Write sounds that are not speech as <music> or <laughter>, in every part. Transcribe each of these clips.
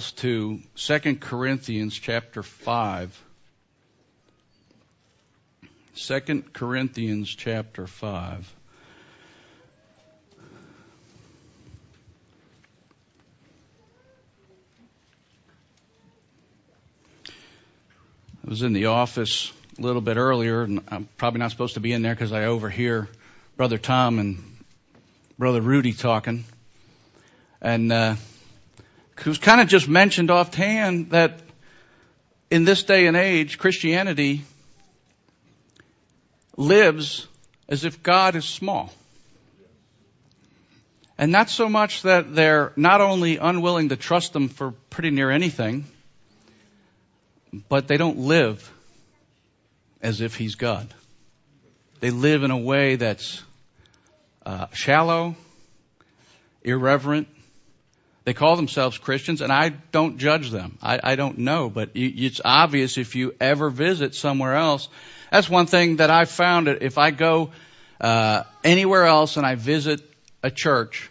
to 2 Corinthians chapter 5. 2 Corinthians chapter 5. I was in the office a little bit earlier, and I'm probably not supposed to be in there because I overhear Brother Tom and Brother Rudy talking. And uh, it was kind of just mentioned offhand that in this day and age, Christianity lives as if God is small. And not so much that they're not only unwilling to trust Him for pretty near anything, but they don't live as if He's God. They live in a way that's uh, shallow, irreverent, they call themselves Christians, and I don't judge them. I, I don't know, but it's obvious if you ever visit somewhere else. That's one thing that I found. If I go uh, anywhere else and I visit a church,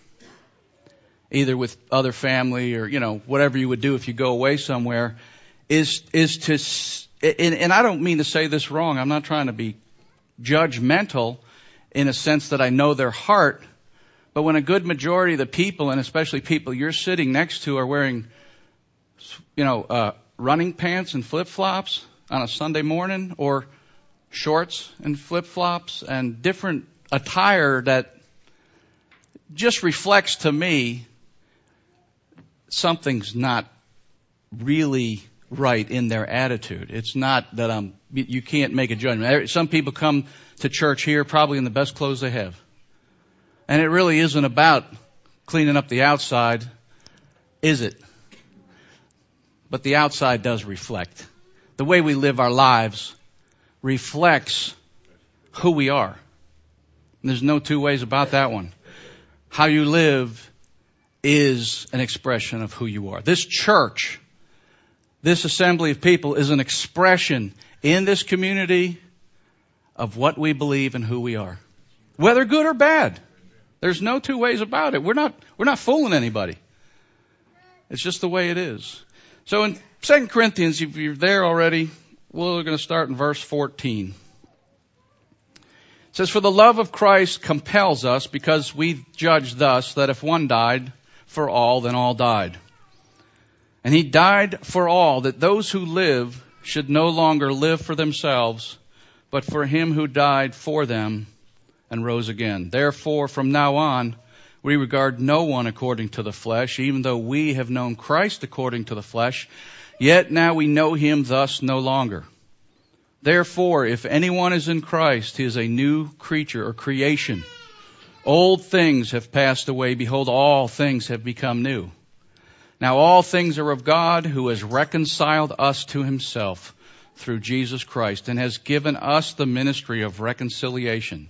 either with other family or you know whatever you would do if you go away somewhere, is is to and, and I don't mean to say this wrong. I'm not trying to be judgmental in a sense that I know their heart. But when a good majority of the people, and especially people you're sitting next to, are wearing, you know, uh, running pants and flip flops on a Sunday morning, or shorts and flip flops, and different attire that just reflects to me something's not really right in their attitude. It's not that I'm, you can't make a judgment. Some people come to church here probably in the best clothes they have. And it really isn't about cleaning up the outside, is it? But the outside does reflect. The way we live our lives reflects who we are. And there's no two ways about that one. How you live is an expression of who you are. This church, this assembly of people is an expression in this community of what we believe and who we are. Whether good or bad. There's no two ways about it. We're not, we're not fooling anybody. It's just the way it is. So in 2 Corinthians, if you're there already, we're going to start in verse 14. It says, For the love of Christ compels us because we judge thus that if one died for all, then all died. And he died for all, that those who live should no longer live for themselves, but for him who died for them and rose again. Therefore, from now on, we regard no one according to the flesh, even though we have known Christ according to the flesh, yet now we know him thus no longer. Therefore, if anyone is in Christ, he is a new creature or creation. Old things have passed away. Behold, all things have become new. Now all things are of God who has reconciled us to himself through Jesus Christ and has given us the ministry of reconciliation.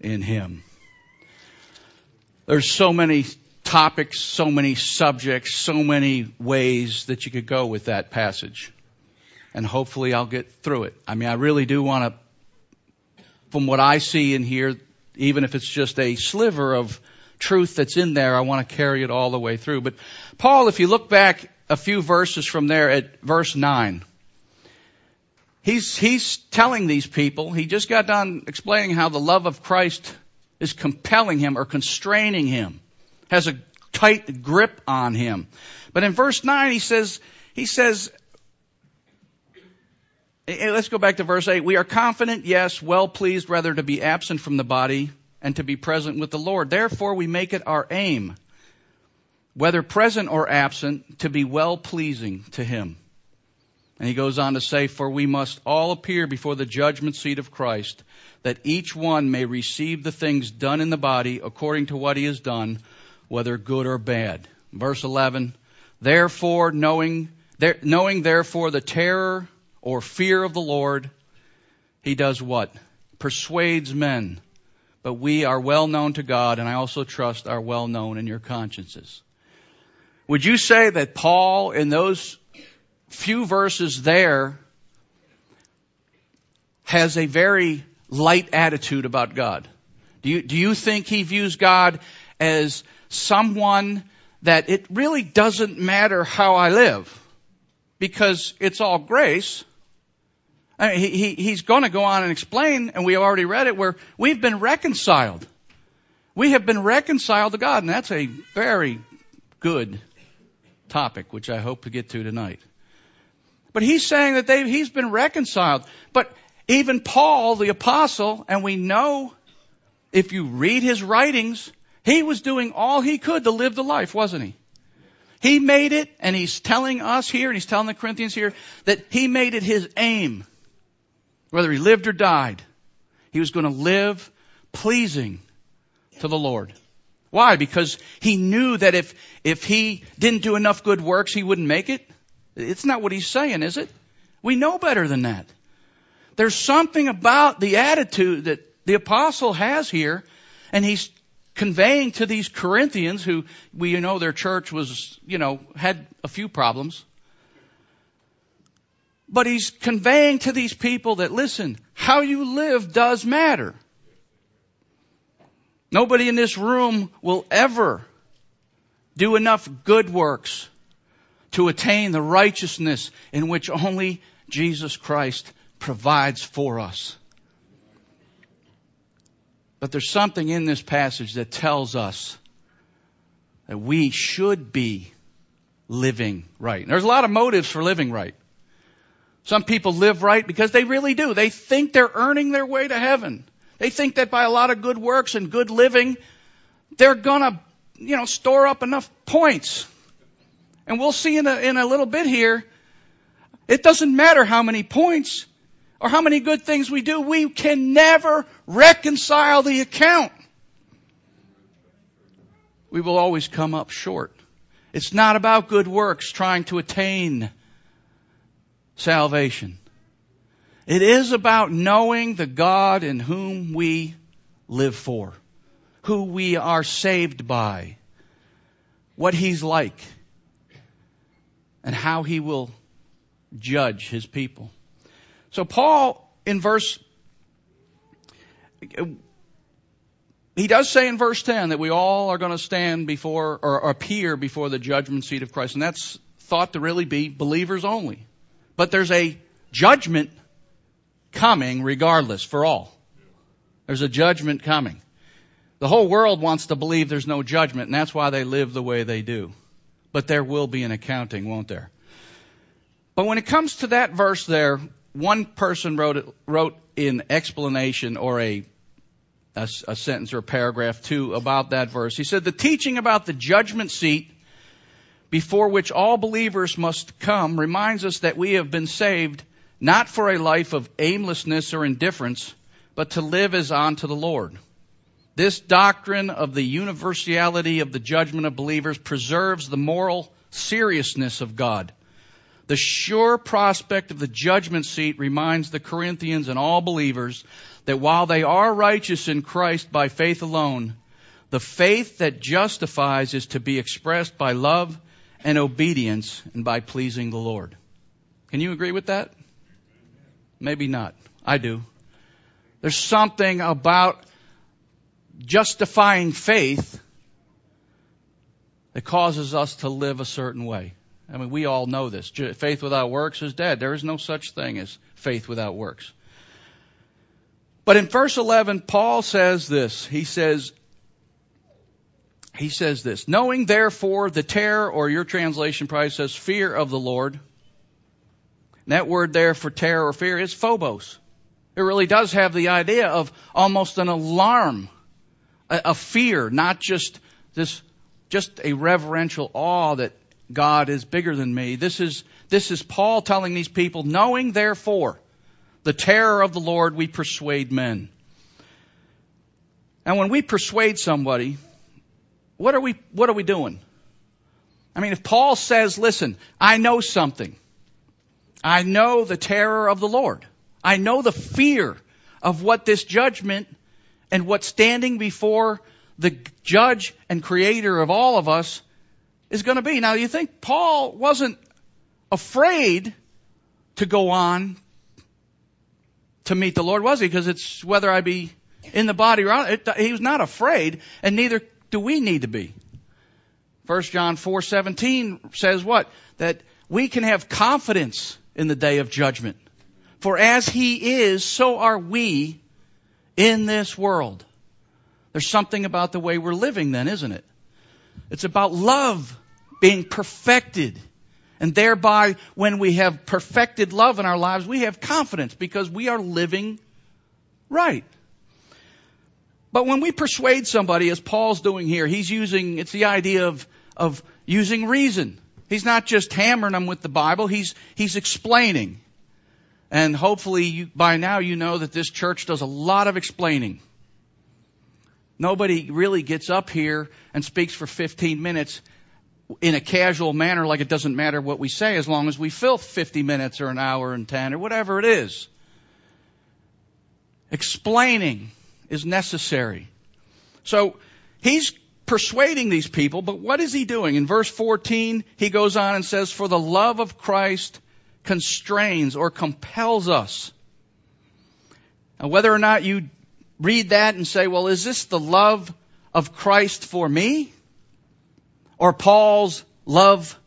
in Him. There's so many topics, so many subjects, so many ways that you could go with that passage. And hopefully I'll get through it. I mean, I really do want to, from what I see in here, even if it's just a sliver of truth that's in there, I want to carry it all the way through. But Paul, if you look back a few verses from there at verse 9, He's, he's telling these people, he just got done explaining how the love of Christ is compelling him or constraining him, has a tight grip on him. But in verse 9 he says, he says, eh, eh, let's go back to verse 8. We are confident, yes, well pleased rather to be absent from the body and to be present with the Lord. Therefore we make it our aim, whether present or absent, to be well pleasing to him. And he goes on to say, For we must all appear before the judgment seat of Christ, that each one may receive the things done in the body according to what he has done, whether good or bad. Verse 11, Therefore, knowing, there, knowing therefore the terror or fear of the Lord, he does what? Persuades men. But we are well known to God, and I also trust are well known in your consciences. Would you say that Paul, in those few verses there, has a very light attitude about God? Do you, do you think he views God as someone that it really doesn't matter how I live because it's all grace? I mean, he, he, he's going to go on and explain, and we already read it, where we've been reconciled. We have been reconciled to God, and that's a very good topic, which I hope to get to tonight. But he's saying that they, he's been reconciled. But even Paul, the apostle, and we know if you read his writings, he was doing all he could to live the life, wasn't he? He made it, and he's telling us here, and he's telling the Corinthians here, that he made it his aim, whether he lived or died. He was going to live pleasing to the Lord. Why? Because he knew that if, if he didn't do enough good works, he wouldn't make it. It's not what he's saying, is it? We know better than that. There's something about the attitude that the apostle has here, and he's conveying to these Corinthians who we know their church was, you know, had a few problems. But he's conveying to these people that listen, how you live does matter. Nobody in this room will ever do enough good works to attain the righteousness in which only Jesus Christ provides for us. But there's something in this passage that tells us that we should be living right. There's a lot of motives for living right. Some people live right because they really do. They think they're earning their way to heaven. They think that by a lot of good works and good living, they're gonna, you know, store up enough points. And we'll see in a, in a little bit here, it doesn't matter how many points or how many good things we do, we can never reconcile the account. We will always come up short. It's not about good works trying to attain salvation. It is about knowing the God in whom we live for, who we are saved by, what He's like, and how He will judge His people. So Paul in verse, he does say in verse 10 that we all are going to stand before or appear before the judgment seat of Christ. And that's thought to really be believers only. But there's a judgment coming regardless for all. There's a judgment coming. The whole world wants to believe there's no judgment, and that's why they live the way they do. But there will be an accounting, won't there? But when it comes to that verse there, one person wrote it, wrote in explanation or a, a, a sentence or a paragraph too about that verse. He said the teaching about the judgment seat before which all believers must come reminds us that we have been saved not for a life of aimlessness or indifference, but to live as unto the Lord. This doctrine of the universality of the judgment of believers preserves the moral seriousness of God the sure prospect of the judgment seat reminds the Corinthians and all believers that while they are righteous in Christ by faith alone, the faith that justifies is to be expressed by love and obedience and by pleasing the Lord. Can you agree with that? Maybe not. I do. There's something about justifying faith that causes us to live a certain way. I mean, we all know this. Faith without works is dead. There is no such thing as faith without works. But in verse 11, Paul says this. He says, he says this, knowing therefore the terror, or your translation probably says fear of the Lord. And that word there for terror or fear is phobos. It really does have the idea of almost an alarm, a, a fear, not just this, just a reverential awe that God is bigger than me. This is, this is Paul telling these people, knowing therefore the terror of the Lord, we persuade men. And when we persuade somebody, what are we, what are we doing? I mean, if Paul says, listen, I know something. I know the terror of the Lord. I know the fear of what this judgment and what standing before the judge and creator of all of us is going to be. Now, you think Paul wasn't afraid to go on to meet the Lord, was he? Because it's whether I be in the body or out. He was not afraid, and neither do we need to be. 1 John 4:17 says what? That we can have confidence in the day of judgment. For as he is, so are we in this world. There's something about the way we're living then, isn't it? It's about love being perfected. And thereby, when we have perfected love in our lives, we have confidence because we are living right. But when we persuade somebody, as Paul's doing here, he's using, it's the idea of, of using reason. He's not just hammering them with the Bible, he's, he's explaining. And hopefully you, by now you know that this church does a lot of explaining. Nobody really gets up here and speaks for 15 minutes in a casual manner like it doesn't matter what we say as long as we fill 50 minutes or an hour and 10 or whatever it is. Explaining is necessary. So he's persuading these people, but what is he doing? In verse 14, he goes on and says, For the love of Christ constrains or compels us. Now, whether or not you read that and say, well, is this the love of Christ for me? Or Paul's love,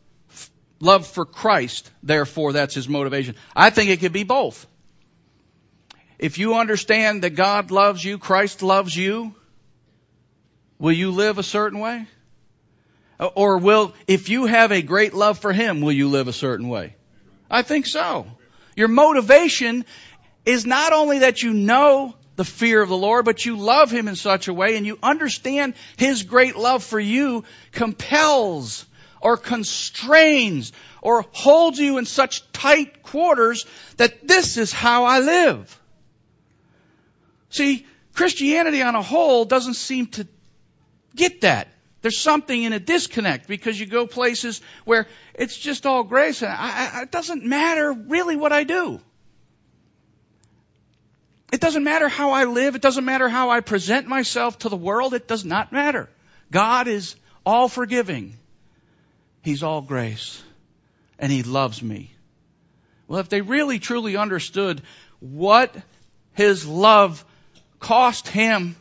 love for Christ, therefore that's his motivation. I think it could be both. If you understand that God loves you, Christ loves you, will you live a certain way? Or will, if you have a great love for Him, will you live a certain way? I think so. Your motivation is not only that you know the fear of the Lord, but you love Him in such a way and you understand His great love for you compels or constrains or holds you in such tight quarters that this is how I live. See, Christianity on a whole doesn't seem to get that. There's something in a disconnect because you go places where it's just all grace and I, I, it doesn't matter really what I do. It doesn't matter how I live. It doesn't matter how I present myself to the world. It does not matter. God is all forgiving. He's all grace. And He loves me. Well, if they really truly understood what His love cost Him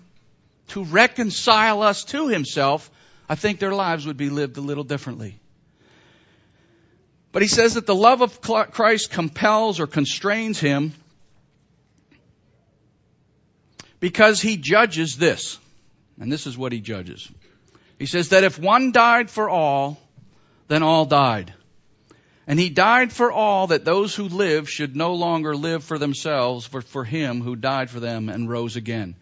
to reconcile us to Himself, I think their lives would be lived a little differently. But he says that the love of Christ compels or constrains him because he judges this. And this is what he judges. He says that if one died for all, then all died. And he died for all that those who live should no longer live for themselves, but for him who died for them and rose again.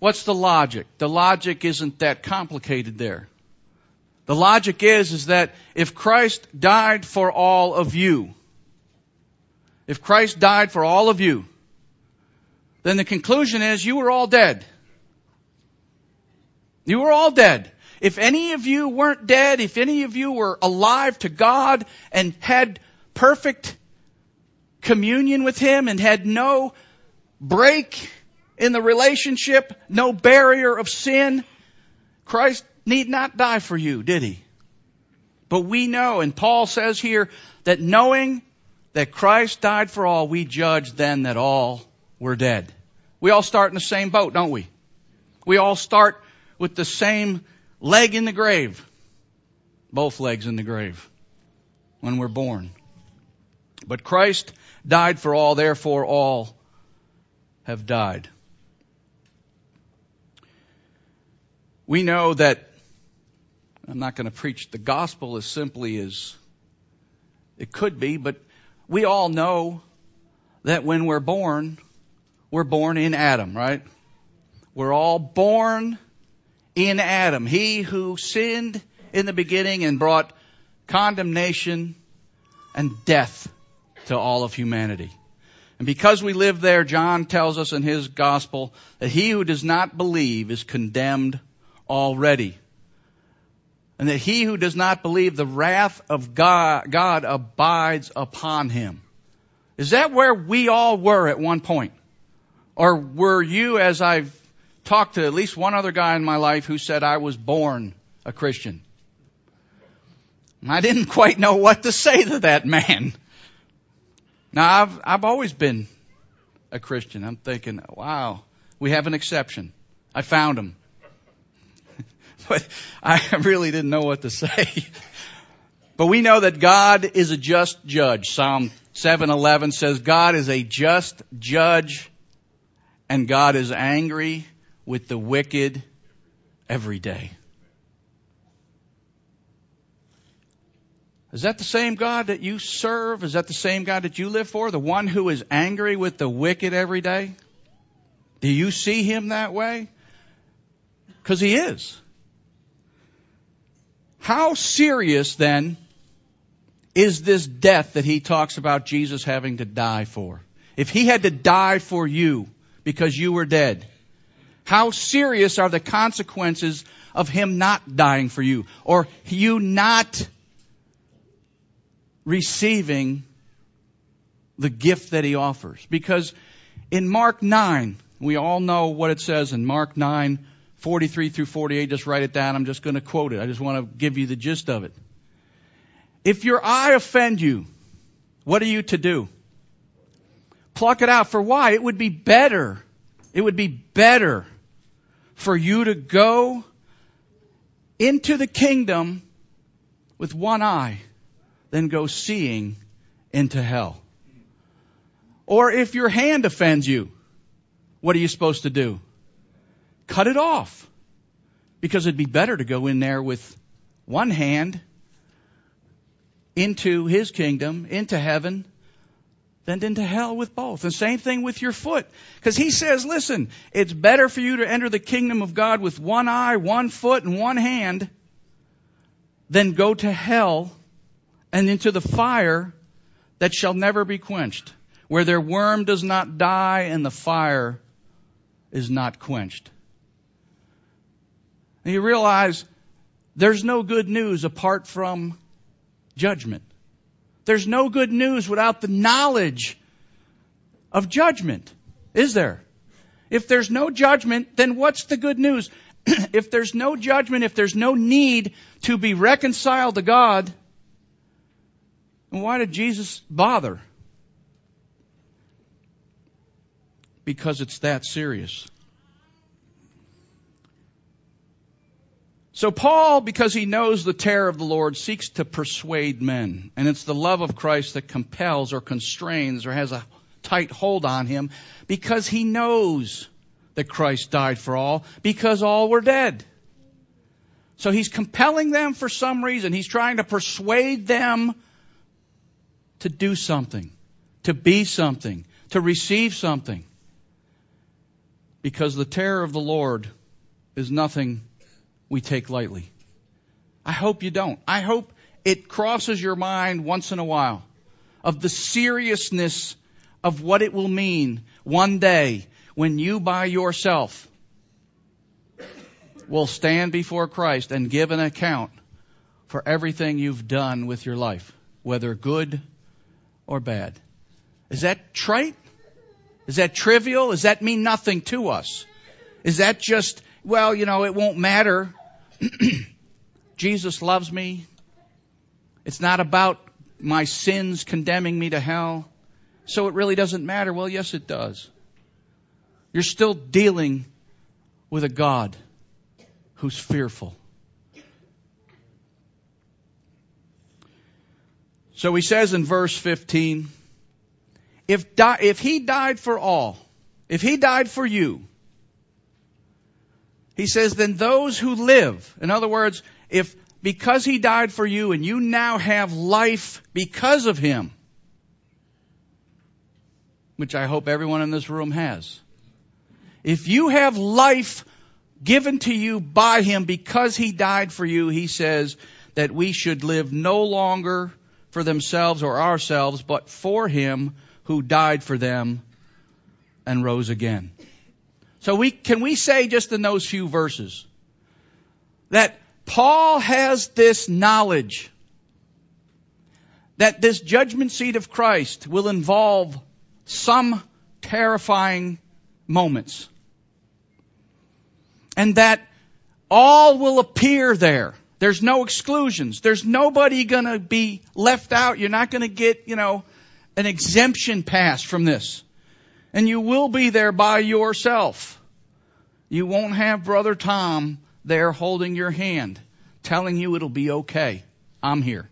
What's the logic? The logic isn't that complicated there. The logic is, is that if Christ died for all of you, if Christ died for all of you, then the conclusion is you were all dead. You were all dead. If any of you weren't dead, if any of you were alive to God and had perfect communion with Him and had no break in the relationship, no barrier of sin. Christ need not die for you, did he? But we know, and Paul says here, that knowing that Christ died for all, we judge then that all were dead. We all start in the same boat, don't we? We all start with the same leg in the grave. Both legs in the grave when we're born. But Christ died for all, therefore all have died. We know that I'm not going to preach the gospel as simply as it could be, but we all know that when we're born, we're born in Adam, right? We're all born in Adam. He who sinned in the beginning and brought condemnation and death to all of humanity. And because we live there, John tells us in his gospel that he who does not believe is condemned already. and that he who does not believe the wrath of God, God abides upon him. Is that where we all were at one point? Or were you, as I've talked to at least one other guy in my life who said I was born a Christian? I didn't <laughs> quite know what to say to that man. Now I've, I've always been a Christian. I'm thinking, wow, we have an exception. I found him. <laughs> but I really didn't know what to say. <laughs> but we know that God is a just judge. Psalm 7:11 says God is a just judge and God is angry with the wicked every day. Is that the same God that you serve? Is that the same God that you live for? The one who is angry with the wicked every day? Do you see him that way? Because he is. How serious then is this death that he talks about Jesus having to die for? If he had to die for you because you were dead, how serious are the consequences of him not dying for you or you not receiving the gift that he offers. Because in Mark 9, we all know what it says in Mark 9, 43 through 48. Just write it down. I'm just going to quote it. I just want to give you the gist of it. If your eye offend you, what are you to do? Pluck it out. For why? It would be better. It would be better for you to go into the kingdom with one eye than go seeing into hell. Or if your hand offends you, what are you supposed to do? Cut it off. Because it'd be better to go in there with one hand into his kingdom, into heaven, than into hell with both. The same thing with your foot. Because he says, listen, it's better for you to enter the kingdom of God with one eye, one foot, and one hand than go to hell and into the fire that shall never be quenched, where their worm does not die and the fire is not quenched. And you realize there's no good news apart from judgment. There's no good news without the knowledge of judgment, is there? If there's no judgment, then what's the good news? <clears throat> if there's no judgment, if there's no need to be reconciled to God, why did Jesus bother? Because it's that serious. So Paul, because he knows the terror of the Lord, seeks to persuade men. And it's the love of Christ that compels or constrains or has a tight hold on him because he knows that Christ died for all because all were dead. So he's compelling them for some reason. He's trying to persuade them to do something, to be something, to receive something. Because the terror of the Lord is nothing we take lightly. I hope you don't. I hope it crosses your mind once in a while of the seriousness of what it will mean one day when you by yourself will stand before Christ and give an account for everything you've done with your life, whether good or bad. Is that trite? Is that trivial? Does that mean nothing to us? Is that just, well, you know, it won't matter. <clears throat> Jesus loves me. It's not about my sins condemning me to hell. So it really doesn't matter. Well, yes, it does. You're still dealing with a God who's fearful. So he says in verse 15, if, di- if he died for all, if he died for you, he says, then those who live, in other words, if because he died for you and you now have life because of him, which I hope everyone in this room has. If you have life given to you by him because he died for you, he says that we should live no longer for themselves or ourselves, but for him who died for them and rose again. So we, can we say just in those few verses that Paul has this knowledge that this judgment seat of Christ will involve some terrifying moments. And that all will appear there. There's no exclusions. There's nobody gonna be left out. You're not gonna get, you know, an exemption pass from this. And you will be there by yourself. You won't have brother Tom there holding your hand, telling you it'll be okay. I'm here.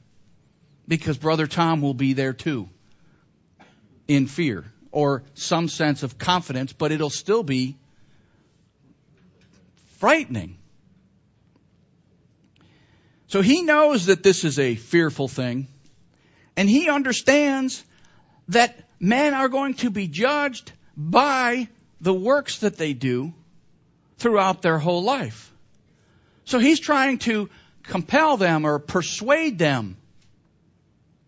Because brother Tom will be there too. In fear or some sense of confidence, but it'll still be frightening. So he knows that this is a fearful thing, and he understands that men are going to be judged by the works that they do throughout their whole life. So he's trying to compel them or persuade them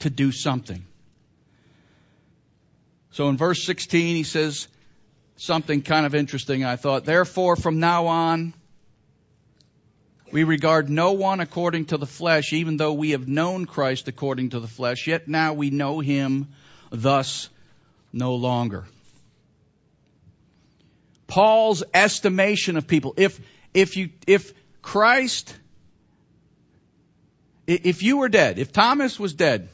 to do something. So in verse 16, he says something kind of interesting, I thought. Therefore, from now on, we regard no one according to the flesh, even though we have known Christ according to the flesh, yet now we know him thus no longer. Paul's estimation of people, if, if you, if Christ, if you were dead, if Thomas was dead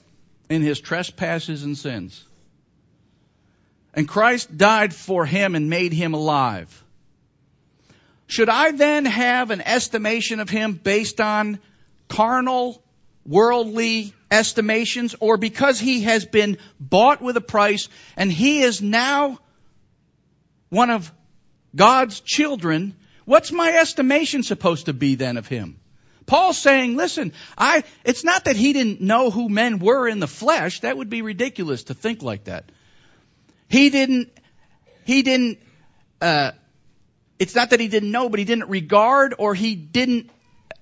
in his trespasses and sins, and Christ died for him and made him alive. Should I then have an estimation of him based on carnal, worldly estimations, or because he has been bought with a price and he is now one of God's children, what's my estimation supposed to be then of him? Paul's saying, listen, I, it's not that he didn't know who men were in the flesh. That would be ridiculous to think like that. He didn't, he didn't, uh, it's not that he didn't know, but he didn't regard or he didn't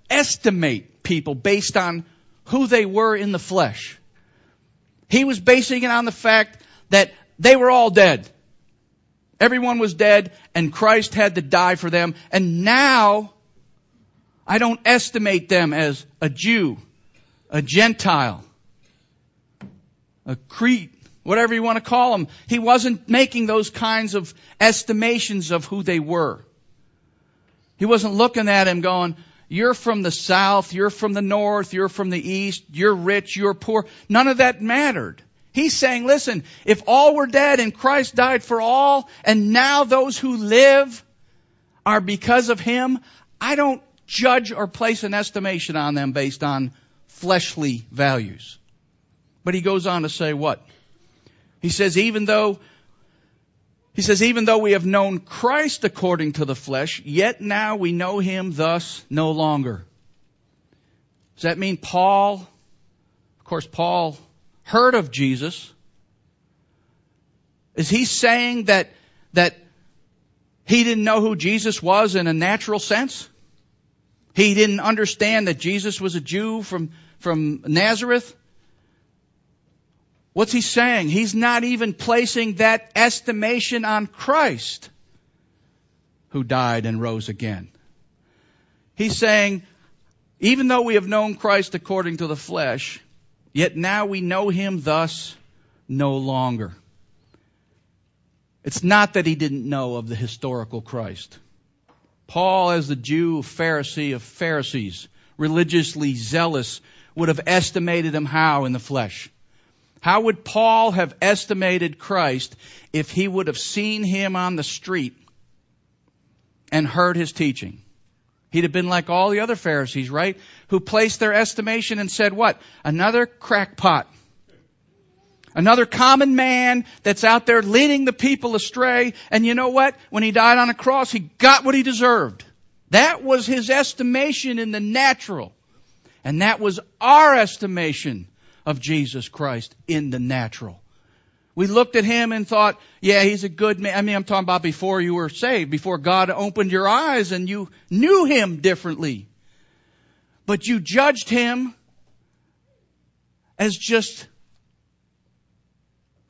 estimate people based on who they were in the flesh. He was basing it on the fact that they were all dead. Everyone was dead and Christ had to die for them. And now I don't estimate them as a Jew, a Gentile, a Crete, whatever you want to call them. He wasn't making those kinds of estimations of who they were. He wasn't looking at him going, you're from the south, you're from the north, you're from the east, you're rich, you're poor. None of that mattered. He's saying, listen, if all were dead and Christ died for all, and now those who live are because of Him, I don't judge or place an estimation on them based on fleshly values. But he goes on to say what? He says, even though, he says, even though we have known Christ according to the flesh, yet now we know him thus no longer. Does that mean Paul, of course, Paul heard of Jesus? Is he saying that, that he didn't know who Jesus was in a natural sense? He didn't understand that Jesus was a Jew from, from Nazareth? What's he saying? He's not even placing that estimation on Christ who died and rose again. He's saying, even though we have known Christ according to the flesh, yet now we know him thus no longer. It's not that he didn't know of the historical Christ. Paul, as the Jew Pharisee of Pharisees, religiously zealous, would have estimated him how in the flesh? How would Paul have estimated Christ if he would have seen him on the street and heard his teaching? He'd have been like all the other Pharisees, right? Who placed their estimation and said, what? Another crackpot. Another common man that's out there leading the people astray. And you know what? When he died on a cross, he got what he deserved. That was his estimation in the natural. And that was our estimation of Jesus Christ in the natural. We looked at him and thought, yeah, he's a good man. I mean, I'm talking about before you were saved, before God opened your eyes and you knew him differently. But you judged him as just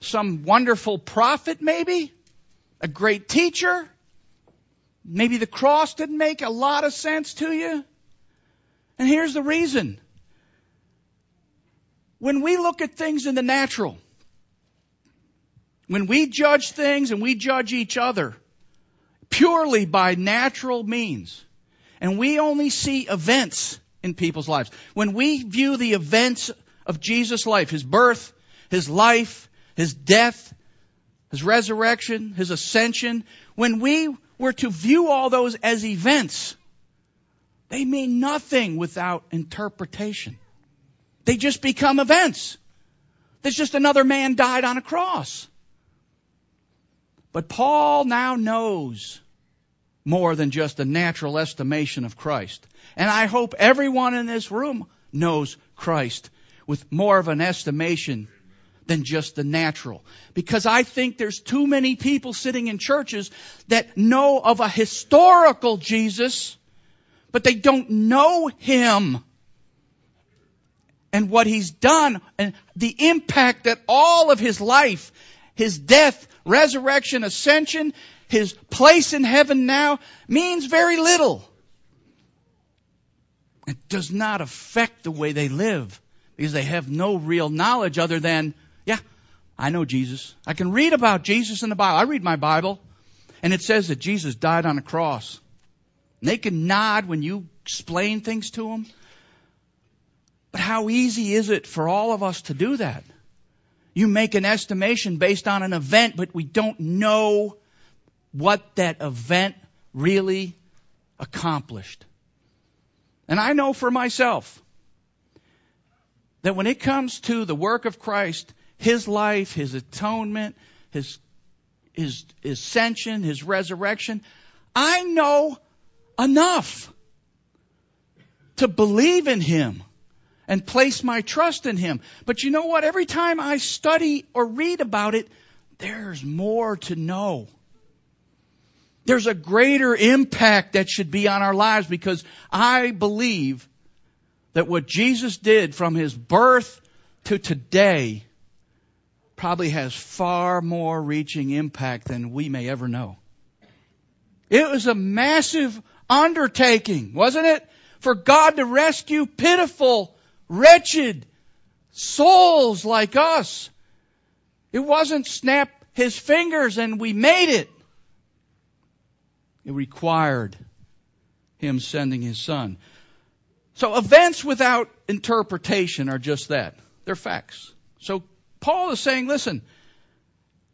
some wonderful prophet, maybe? A great teacher? Maybe the cross didn't make a lot of sense to you? And here's the reason. When we look at things in the natural, when we judge things and we judge each other purely by natural means, and we only see events in people's lives, when we view the events of Jesus' life, his birth, his life, his death, his resurrection, his ascension, when we were to view all those as events, they mean nothing without interpretation. They just become events. There's just another man died on a cross. But Paul now knows more than just a natural estimation of Christ. And I hope everyone in this room knows Christ with more of an estimation than just the natural. Because I think there's too many people sitting in churches that know of a historical Jesus, but they don't know Him and what He's done and the impact that all of His life, His death, resurrection, ascension, His place in heaven now means very little. It does not affect the way they live because they have no real knowledge other than yeah, I know Jesus. I can read about Jesus in the Bible. I read my Bible, and it says that Jesus died on a cross. And they can nod when you explain things to them. But how easy is it for all of us to do that? You make an estimation based on an event, but we don't know what that event really accomplished. And I know for myself that when it comes to the work of Christ, his life, His atonement, His, His ascension, His resurrection. I know enough to believe in Him and place my trust in Him. But you know what? Every time I study or read about it, there's more to know. There's a greater impact that should be on our lives because I believe that what Jesus did from His birth to today probably has far more reaching impact than we may ever know. It was a massive undertaking, wasn't it? For God to rescue pitiful, wretched souls like us. It wasn't snap his fingers and we made it. It required him sending his son. So events without interpretation are just that. They're facts. So Paul is saying, listen,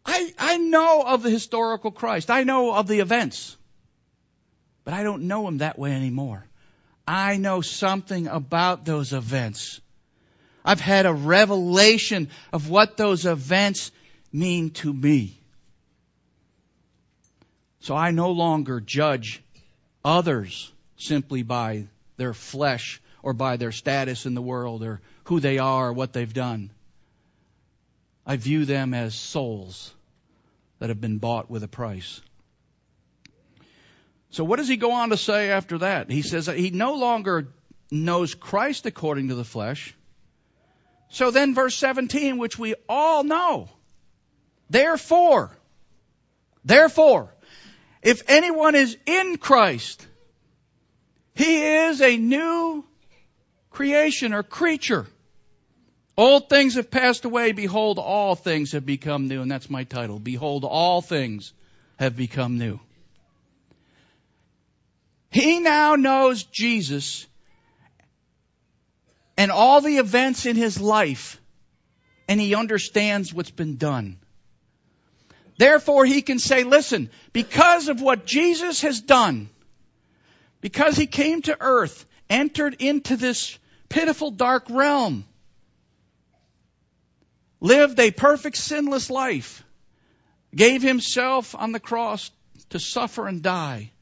I, I know of the historical Christ. I know of the events. But I don't know him that way anymore. I know something about those events. I've had a revelation of what those events mean to me. So I no longer judge others simply by their flesh or by their status in the world or who they are or what they've done. I view them as souls that have been bought with a price. So what does he go on to say after that? He says that he no longer knows Christ according to the flesh. So then verse 17, which we all know. Therefore, therefore, if anyone is in Christ, he is a new creation or creature. Old things have passed away. Behold, all things have become new. And that's my title. Behold, all things have become new. He now knows Jesus and all the events in his life, and he understands what's been done. Therefore, he can say, listen, because of what Jesus has done, because he came to earth, entered into this pitiful dark realm, lived a perfect sinless life, gave himself on the cross to suffer and die,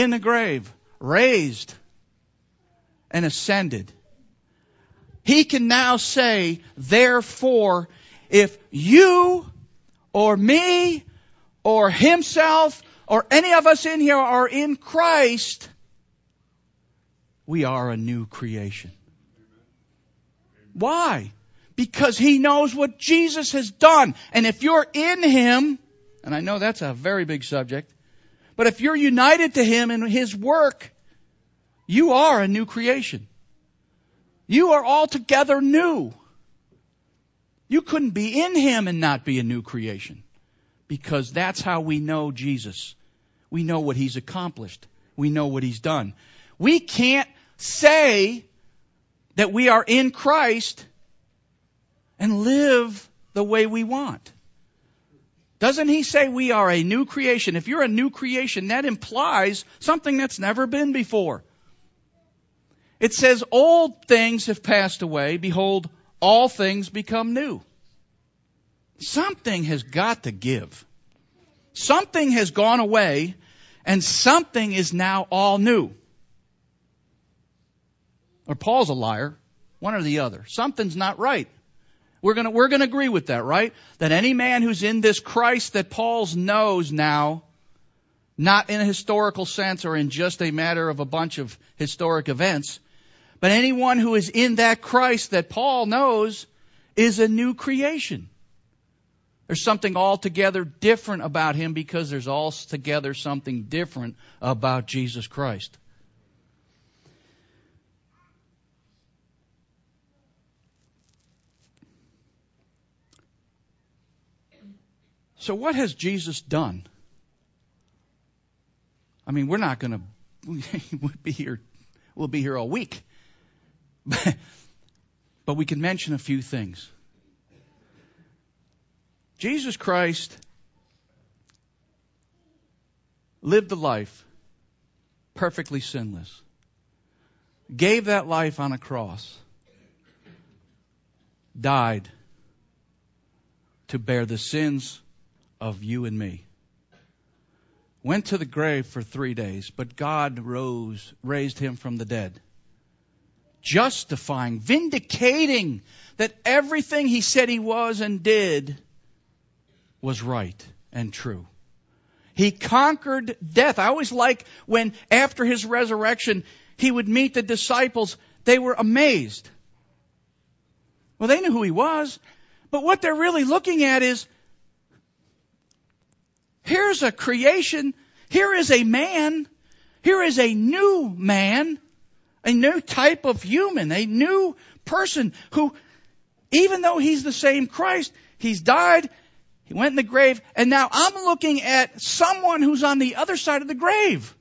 in the grave, raised, and ascended. He can now say, therefore, if you or me or himself or any of us in here are in Christ, we are a new creation. Why? because he knows what Jesus has done. And if you're in him, and I know that's a very big subject, but if you're united to him in his work, You are a new creation. You are altogether new. You couldn't be in Him and not be a new creation. Because that's how we know Jesus. We know what He's accomplished. We know what He's done. We can't say that we are in Christ and live the way we want. Doesn't he say we are a new creation? If you're a new creation, that implies something that's never been before. It says, old things have passed away. Behold, all things become new. Something has got to give. Something has gone away and something is now all new. Or Paul's a liar. One or the other. Something's not right. We're gonna, we're gonna agree with that, right? That any man who's in this Christ that Paul's knows now, not in a historical sense or in just a matter of a bunch of historic events, but anyone who is in that Christ that Paul knows is a new creation. There's something altogether different about him because there's altogether something different about Jesus Christ. So what has Jesus done? I mean, we're not going <laughs> to we'll be here we'll be here all week. <laughs> but we can mention a few things. Jesus Christ lived the life perfectly sinless. Gave that life on a cross. Died to bear the sins of you and me. Went to the grave for three days, but God rose, raised him from the dead. Justifying, vindicating that everything he said he was and did was right and true. He conquered death. I always like when after his resurrection, he would meet the disciples, they were amazed. Well, they knew who he was, but what they're really looking at is Here's a creation. Here is a man. Here is a new man. A new type of human. A new person who, even though he's the same Christ, he's died, he went in the grave, and now I'm looking at someone who's on the other side of the grave.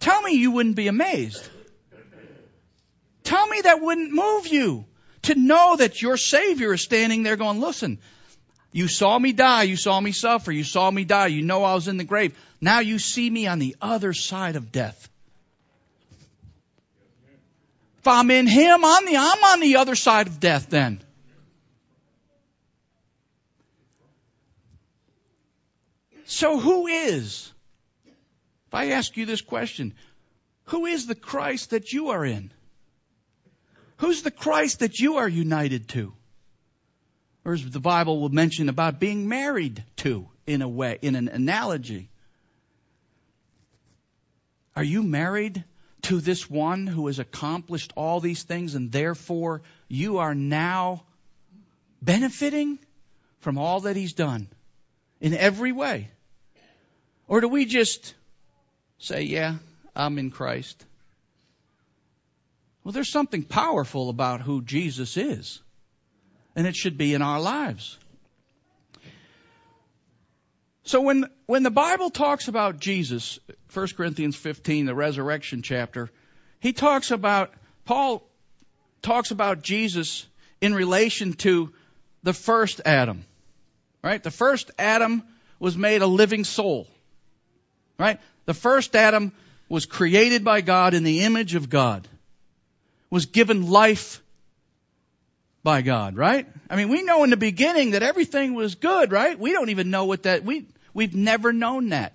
Tell me you wouldn't be amazed. Tell me that wouldn't move you to know that your Savior is standing there going, listen, you saw me die. You saw me suffer. You saw me die. You know I was in the grave. Now you see me on the other side of death. If I'm in Him, I'm, the, I'm on the other side of death then. So who is, if I ask you this question, who is the Christ that you are in? Who's the Christ that you are united to? Or the Bible will mention about being married to in a way, in an analogy. Are you married to this one who has accomplished all these things and therefore you are now benefiting from all that he's done in every way? Or do we just say, yeah, I'm in Christ? Well, there's something powerful about who Jesus is and it should be in our lives. So when, when the Bible talks about Jesus, 1 Corinthians 15, the resurrection chapter, he talks about, Paul talks about Jesus in relation to the first Adam. Right? The first Adam was made a living soul. Right? The first Adam was created by God in the image of God. Was given life by God, right? I mean, we know in the beginning that everything was good, right? We don't even know what that, we, we've never known that.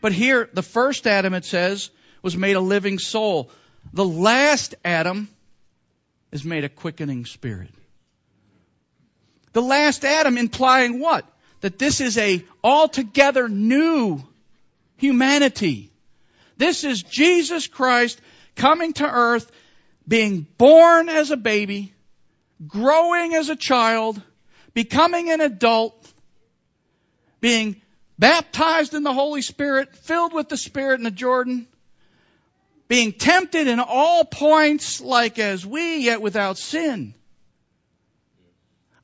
But here, the first Adam, it says, was made a living soul. The last Adam is made a quickening spirit. The last Adam implying what? That this is a altogether new humanity. This is Jesus Christ coming to earth, being born as a baby, growing as a child, becoming an adult, being baptized in the Holy Spirit, filled with the Spirit in the Jordan, being tempted in all points like as we, yet without sin.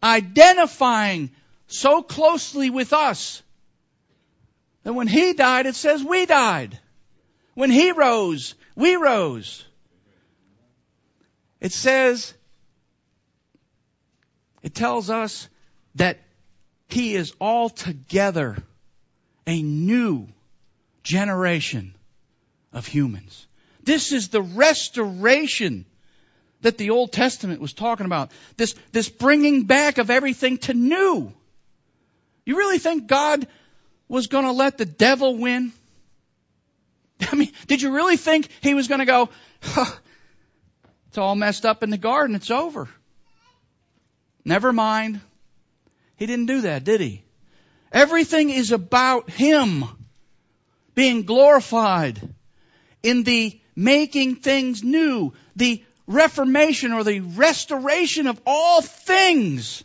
Identifying so closely with us that when he died, it says we died. When he rose, we rose. It says, it tells us that he is altogether a new generation of humans. This is the restoration that the Old Testament was talking about. This, this bringing back of everything to new. You really think God was going to let the devil win? <laughs> I mean, did you really think he was going to go, huh, it's all messed up in the garden, it's over? Never mind. He didn't do that, did he? Everything is about him being glorified in the making things new, the reformation or the restoration of all things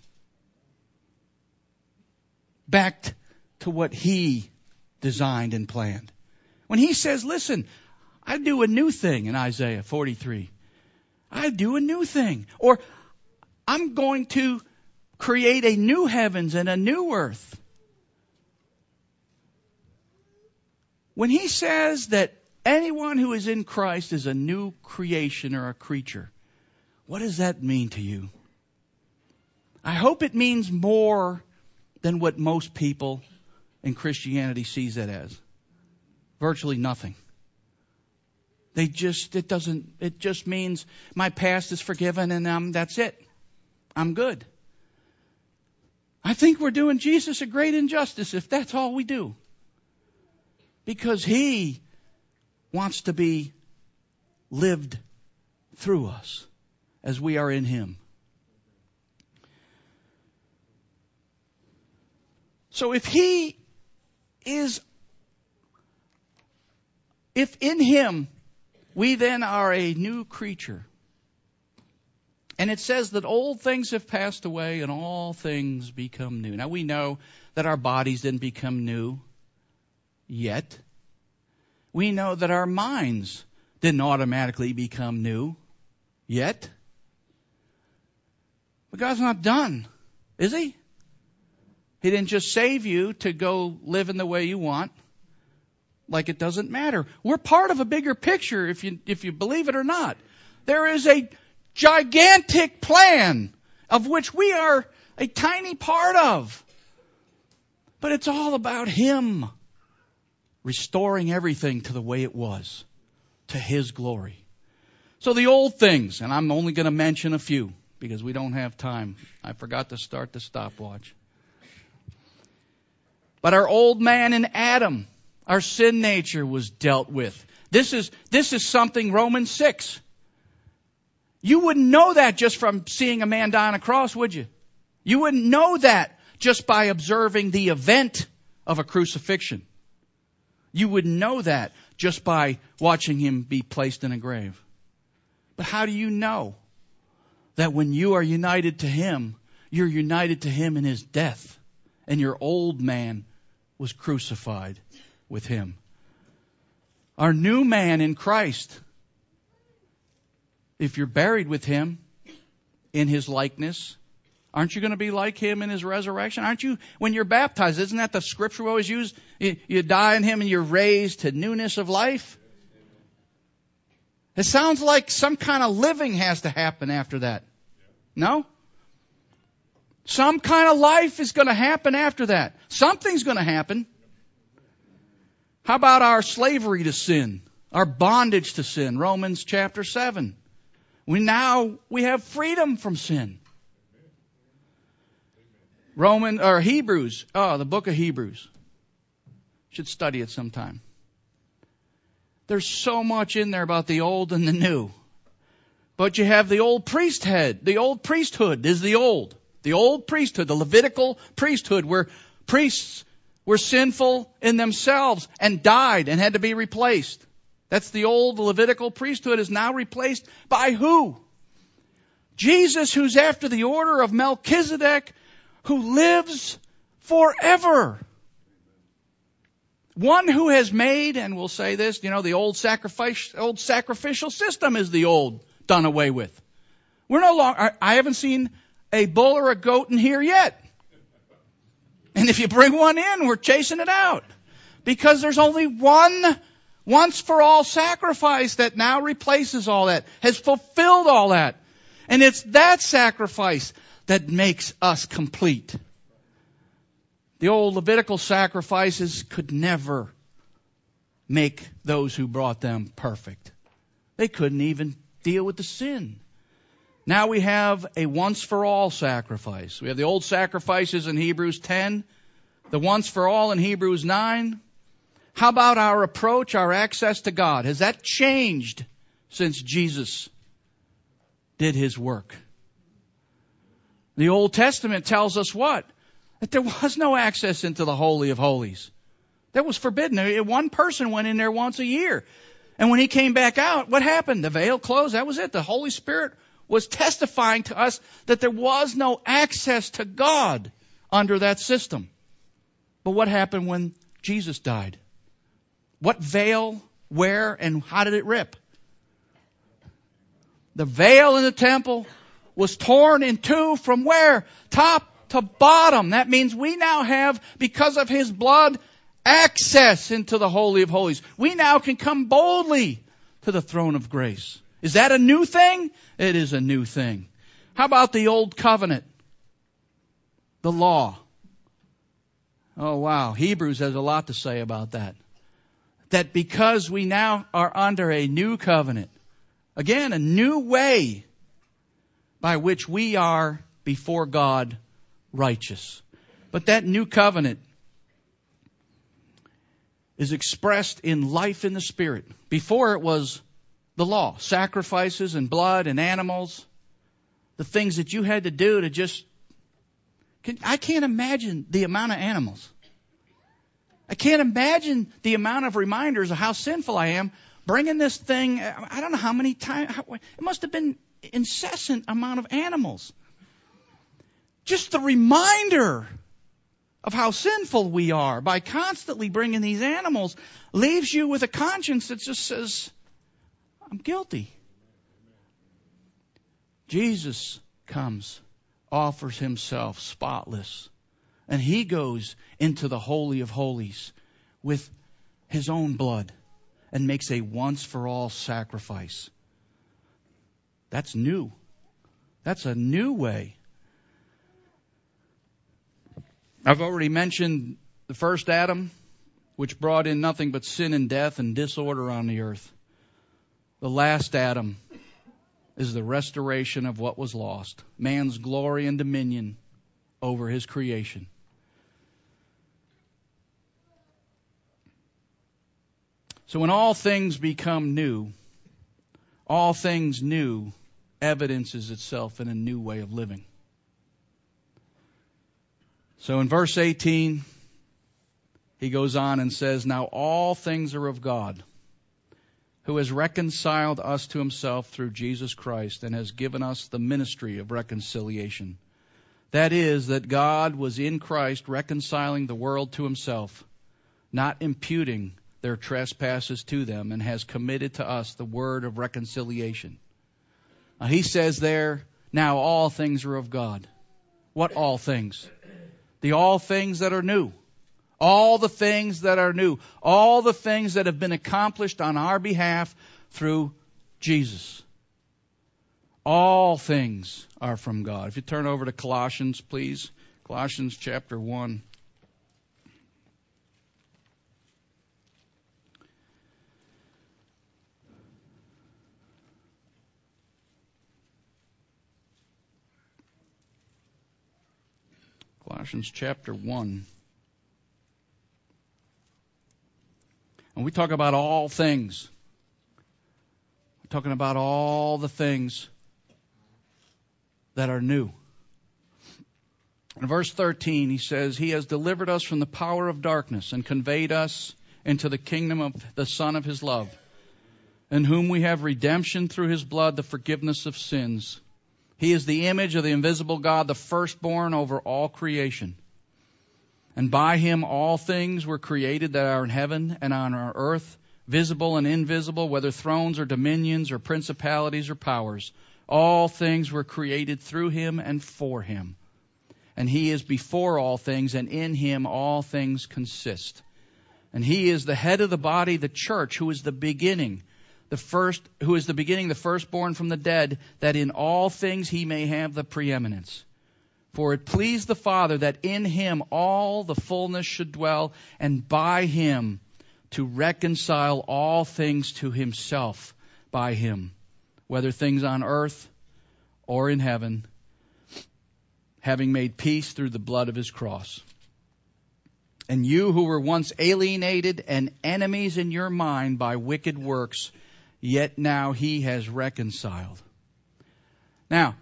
back to what he designed and planned. When he says, listen, I do a new thing in Isaiah 43. I do a new thing. Or I'm going to create a new heavens and a new earth. When he says that anyone who is in Christ is a new creation or a creature, what does that mean to you? I hope it means more than what most people in Christianity sees it as. Virtually nothing. They just, it doesn't, it just means my past is forgiven and um, that's it. I'm good. I think we're doing Jesus a great injustice if that's all we do. Because He wants to be lived through us as we are in Him. So if He is, if in Him we then are a new creature, and it says that old things have passed away and all things become new. Now we know that our bodies didn't become new yet. We know that our minds didn't automatically become new yet. But God's not done, is He? He didn't just save you to go live in the way you want, like it doesn't matter. We're part of a bigger picture if you, if you believe it or not. There is a gigantic plan of which we are a tiny part of. But it's all about Him restoring everything to the way it was, to His glory. So the old things, and I'm only going to mention a few because we don't have time. I forgot to start the stopwatch. But our old man in Adam, our sin nature was dealt with. This is, this is something Romans 6 you wouldn't know that just from seeing a man die on a cross, would you? You wouldn't know that just by observing the event of a crucifixion. You wouldn't know that just by watching him be placed in a grave. But how do you know that when you are united to him, you're united to him in his death and your old man was crucified with him? Our new man in Christ if you're buried with him in his likeness, aren't you going to be like him in his resurrection? Aren't you, when you're baptized, isn't that the scripture we always use? You, you die in him and you're raised to newness of life. It sounds like some kind of living has to happen after that. No? Some kind of life is going to happen after that. Something's going to happen. How about our slavery to sin? Our bondage to sin? Romans chapter 7. We now we have freedom from sin. Roman or Hebrews, oh, the book of Hebrews. Should study it sometime. There's so much in there about the old and the new. But you have the old priesthood. The old priesthood is the old. The old priesthood, the Levitical priesthood, where priests were sinful in themselves and died and had to be replaced. That's the old Levitical priesthood is now replaced by who? Jesus, who's after the order of Melchizedek, who lives forever. One who has made, and we'll say this, you know, the old sacrifice, old sacrificial system is the old done away with. We're no longer, I haven't seen a bull or a goat in here yet. And if you bring one in, we're chasing it out. Because there's only one once for all sacrifice that now replaces all that, has fulfilled all that. And it's that sacrifice that makes us complete. The old Levitical sacrifices could never make those who brought them perfect. They couldn't even deal with the sin. Now we have a once for all sacrifice. We have the old sacrifices in Hebrews 10, the once for all in Hebrews 9. How about our approach, our access to God? Has that changed since Jesus did his work? The Old Testament tells us what? That there was no access into the Holy of Holies. That was forbidden. One person went in there once a year. And when he came back out, what happened? The veil closed. That was it. The Holy Spirit was testifying to us that there was no access to God under that system. But what happened when Jesus died? What veil, where, and how did it rip? The veil in the temple was torn in two from where? Top to bottom. That means we now have, because of His blood, access into the Holy of Holies. We now can come boldly to the throne of grace. Is that a new thing? It is a new thing. How about the old covenant? The law. Oh wow. Hebrews has a lot to say about that. That because we now are under a new covenant, again, a new way by which we are before God righteous. But that new covenant is expressed in life in the Spirit. Before it was the law, sacrifices and blood and animals, the things that you had to do to just. I can't imagine the amount of animals. I can't imagine the amount of reminders of how sinful I am bringing this thing. I don't know how many times. It must have been incessant amount of animals. Just the reminder of how sinful we are by constantly bringing these animals leaves you with a conscience that just says, I'm guilty. Jesus comes, offers himself spotless, and he goes into the Holy of Holies with his own blood and makes a once for all sacrifice. That's new. That's a new way. I've already mentioned the first Adam, which brought in nothing but sin and death and disorder on the earth. The last Adam is the restoration of what was lost man's glory and dominion over his creation. So when all things become new, all things new evidences itself in a new way of living. So in verse 18, he goes on and says, Now all things are of God, who has reconciled us to himself through Jesus Christ and has given us the ministry of reconciliation. That is, that God was in Christ reconciling the world to himself, not imputing their trespasses to them, and has committed to us the word of reconciliation. He says there, now all things are of God. What all things? The all things that are new. All the things that are new. All the things that have been accomplished on our behalf through Jesus. All things are from God. If you turn over to Colossians, please. Colossians chapter 1. Colossians chapter 1. And we talk about all things. We're talking about all the things that are new. In verse 13, he says, He has delivered us from the power of darkness and conveyed us into the kingdom of the Son of His love, in whom we have redemption through His blood, the forgiveness of sins he is the image of the invisible God, the firstborn over all creation. And by him all things were created that are in heaven and on our earth, visible and invisible, whether thrones or dominions or principalities or powers. All things were created through him and for him. And he is before all things, and in him all things consist. And he is the head of the body, the church, who is the beginning, the first, who is the beginning, the firstborn from the dead, that in all things he may have the preeminence. For it pleased the Father that in him all the fullness should dwell, and by him to reconcile all things to himself by him, whether things on earth or in heaven, having made peace through the blood of his cross. And you who were once alienated and enemies in your mind by wicked works, yet now he has reconciled. Now,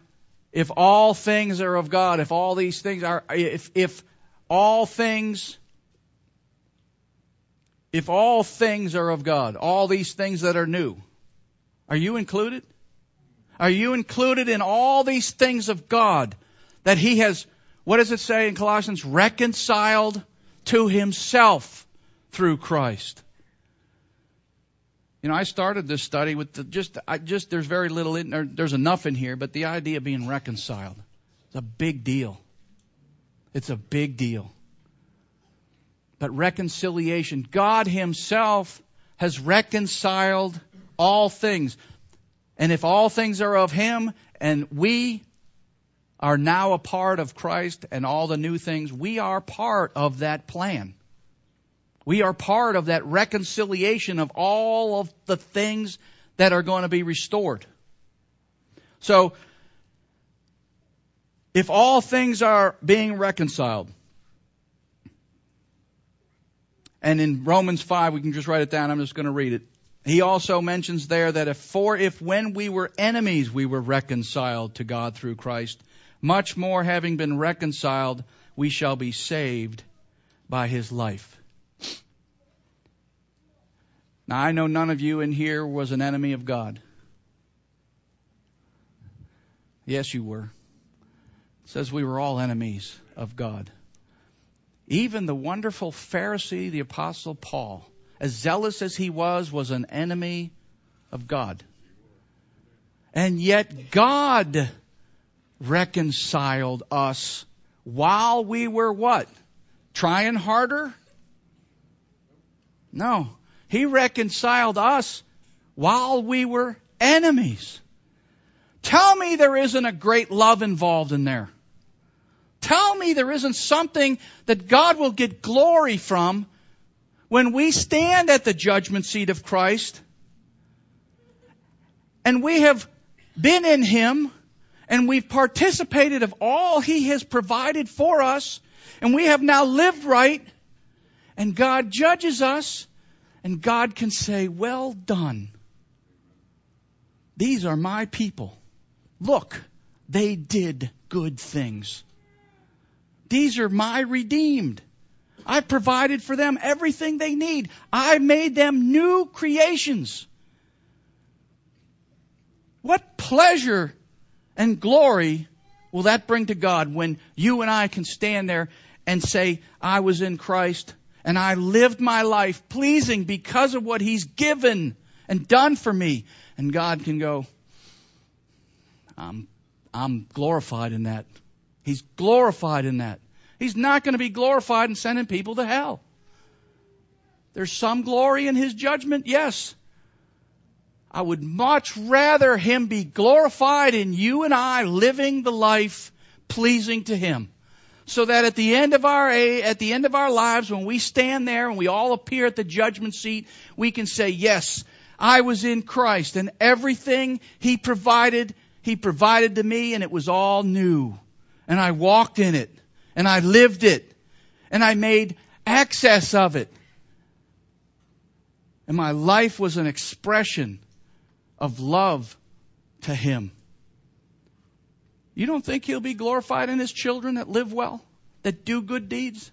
if all things are of God, if all these things are, if, if all things, if all things are of God, all these things that are new, are you included? Are you included in all these things of God that He has, what does it say in Colossians? Reconciled to Himself through Christ. You know, I started this study with the, just, I just, there's very little in there, there's enough in here, but the idea of being reconciled is a big deal. It's a big deal. But reconciliation, God Himself has reconciled all things. And if all things are of Him and we are now a part of Christ and all the new things, we are part of that plan. We are part of that reconciliation of all of the things that are going to be restored. So, if all things are being reconciled, and in Romans 5, we can just write it down, I'm just going to read it. He also mentions there that if for if when we were enemies we were reconciled to God through Christ, much more having been reconciled, we shall be saved by his life. Now, I know none of you in here was an enemy of God. Yes, you were. It says we were all enemies of God. Even the wonderful Pharisee, the Apostle Paul, as zealous as he was, was an enemy of God. And yet God reconciled us while we were what? Trying harder? No. He reconciled us while we were enemies. Tell me there isn't a great love involved in there. Tell me there isn't something that God will get glory from when we stand at the judgment seat of Christ and we have been in Him and we've participated of all He has provided for us and we have now lived right and God judges us and God can say, Well done. These are my people. Look, they did good things. These are my redeemed. I provided for them everything they need. I made them new creations. What pleasure and glory will that bring to God when you and I can stand there and say, I was in Christ and I lived my life pleasing because of what He's given and done for me. And God can go, I'm, I'm glorified in that. He's glorified in that. He's not going to be glorified in sending people to hell. There's some glory in His judgment, yes. I would much rather Him be glorified in you and I living the life pleasing to Him so that at the end of our at the end of our lives when we stand there and we all appear at the judgment seat we can say yes I was in Christ and everything he provided he provided to me and it was all new. And I walked in it and I lived it and I made access of it. And my life was an expression of love to him you don't think he'll be glorified in his children that live well, that do good deeds?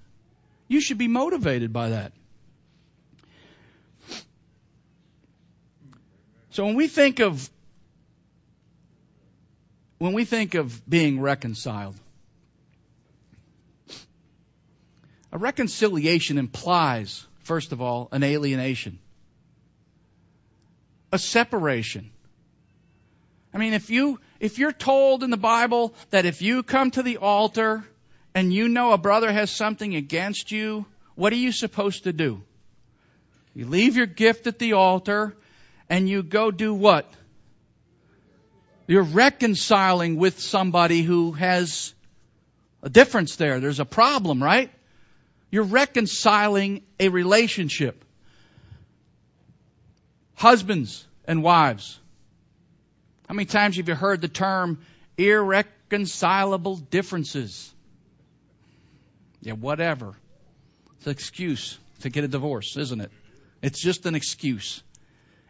You should be motivated by that. So when we think of when we think of being reconciled, A reconciliation implies, first of all, an alienation, a separation. I mean, if you, if you're told in the Bible that if you come to the altar and you know a brother has something against you, what are you supposed to do? You leave your gift at the altar and you go do what? You're reconciling with somebody who has a difference there. There's a problem, right? You're reconciling a relationship. Husbands and wives. How many times have you heard the term irreconcilable differences? Yeah, whatever. It's an excuse to get a divorce, isn't it? It's just an excuse.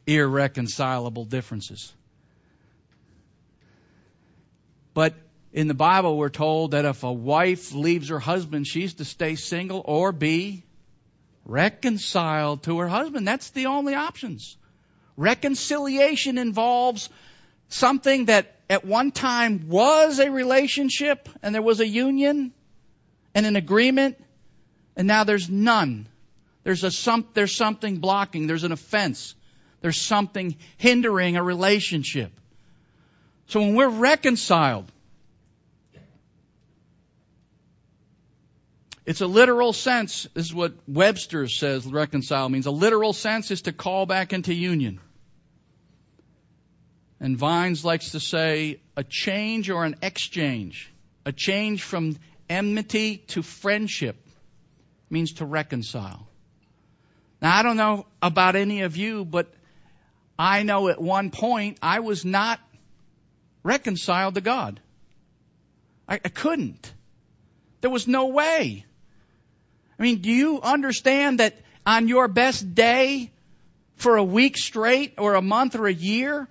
Irreconcilable differences. But in the Bible, we're told that if a wife leaves her husband, she's to stay single or be reconciled to her husband. That's the only options. Reconciliation involves something that at one time was a relationship and there was a union and an agreement and now there's none. There's a some, there's something blocking. There's an offense. There's something hindering a relationship. So when we're reconciled, it's a literal sense. This is what Webster says reconcile means. A literal sense is to call back into union. And Vines likes to say a change or an exchange. A change from enmity to friendship means to reconcile. Now, I don't know about any of you, but I know at one point I was not reconciled to God. I, I couldn't. There was no way. I mean, do you understand that on your best day for a week straight or a month or a year,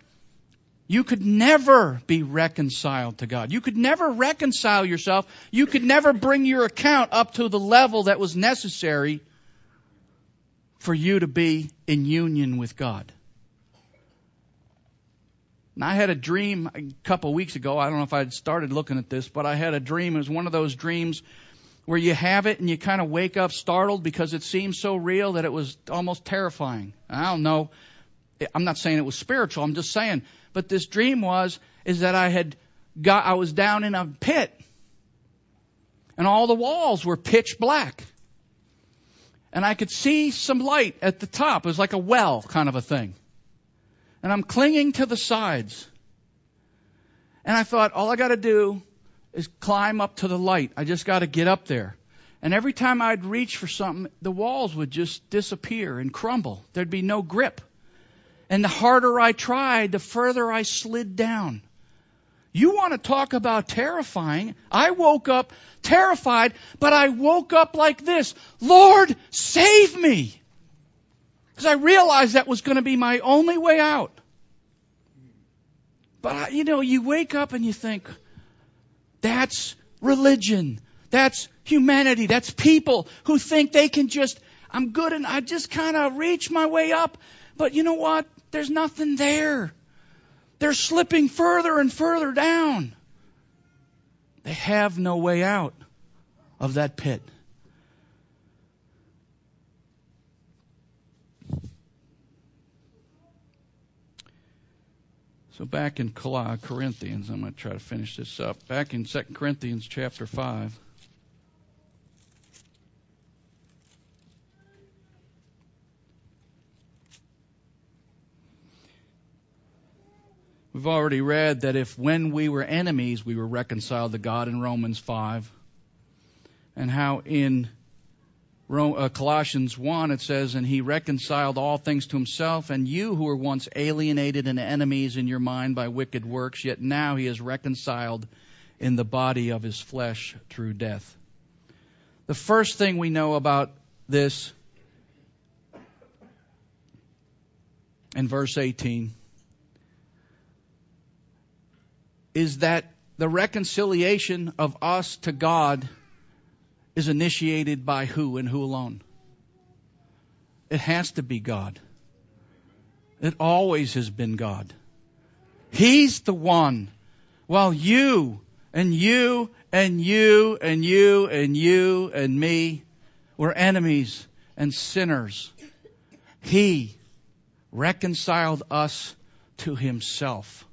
you could never be reconciled to God. You could never reconcile yourself. You could never bring your account up to the level that was necessary for you to be in union with God. And I had a dream a couple of weeks ago. I don't know if I had started looking at this, but I had a dream. It was one of those dreams where you have it and you kind of wake up startled because it seems so real that it was almost terrifying. I don't know. I'm not saying it was spiritual. I'm just saying. But this dream was, is that I had got, I was down in a pit and all the walls were pitch black. And I could see some light at the top. It was like a well kind of a thing and I'm clinging to the sides. And I thought, all I got to do is climb up to the light. I just got to get up there. And every time I'd reach for something, the walls would just disappear and crumble. There'd be no grip. And the harder I tried, the further I slid down. You want to talk about terrifying? I woke up terrified, but I woke up like this. Lord, save me! Because I realized that was going to be my only way out. But, you know, you wake up and you think, that's religion. That's humanity. That's people who think they can just, I'm good and I just kind of reach my way up. But you know what? There's nothing there. They're slipping further and further down. They have no way out of that pit. So back in Corinthians, I'm going to try to finish this up. Back in 2 Corinthians chapter 5. We've already read that if when we were enemies, we were reconciled to God in Romans 5. And how in uh, Colossians 1, it says, And he reconciled all things to himself, and you who were once alienated and enemies in your mind by wicked works, yet now he is reconciled in the body of his flesh through death. The first thing we know about this in verse 18 is that the reconciliation of us to God is initiated by who and who alone? It has to be God. It always has been God. He's the one. While you and you and you and you and you and me were enemies and sinners, He reconciled us to Himself.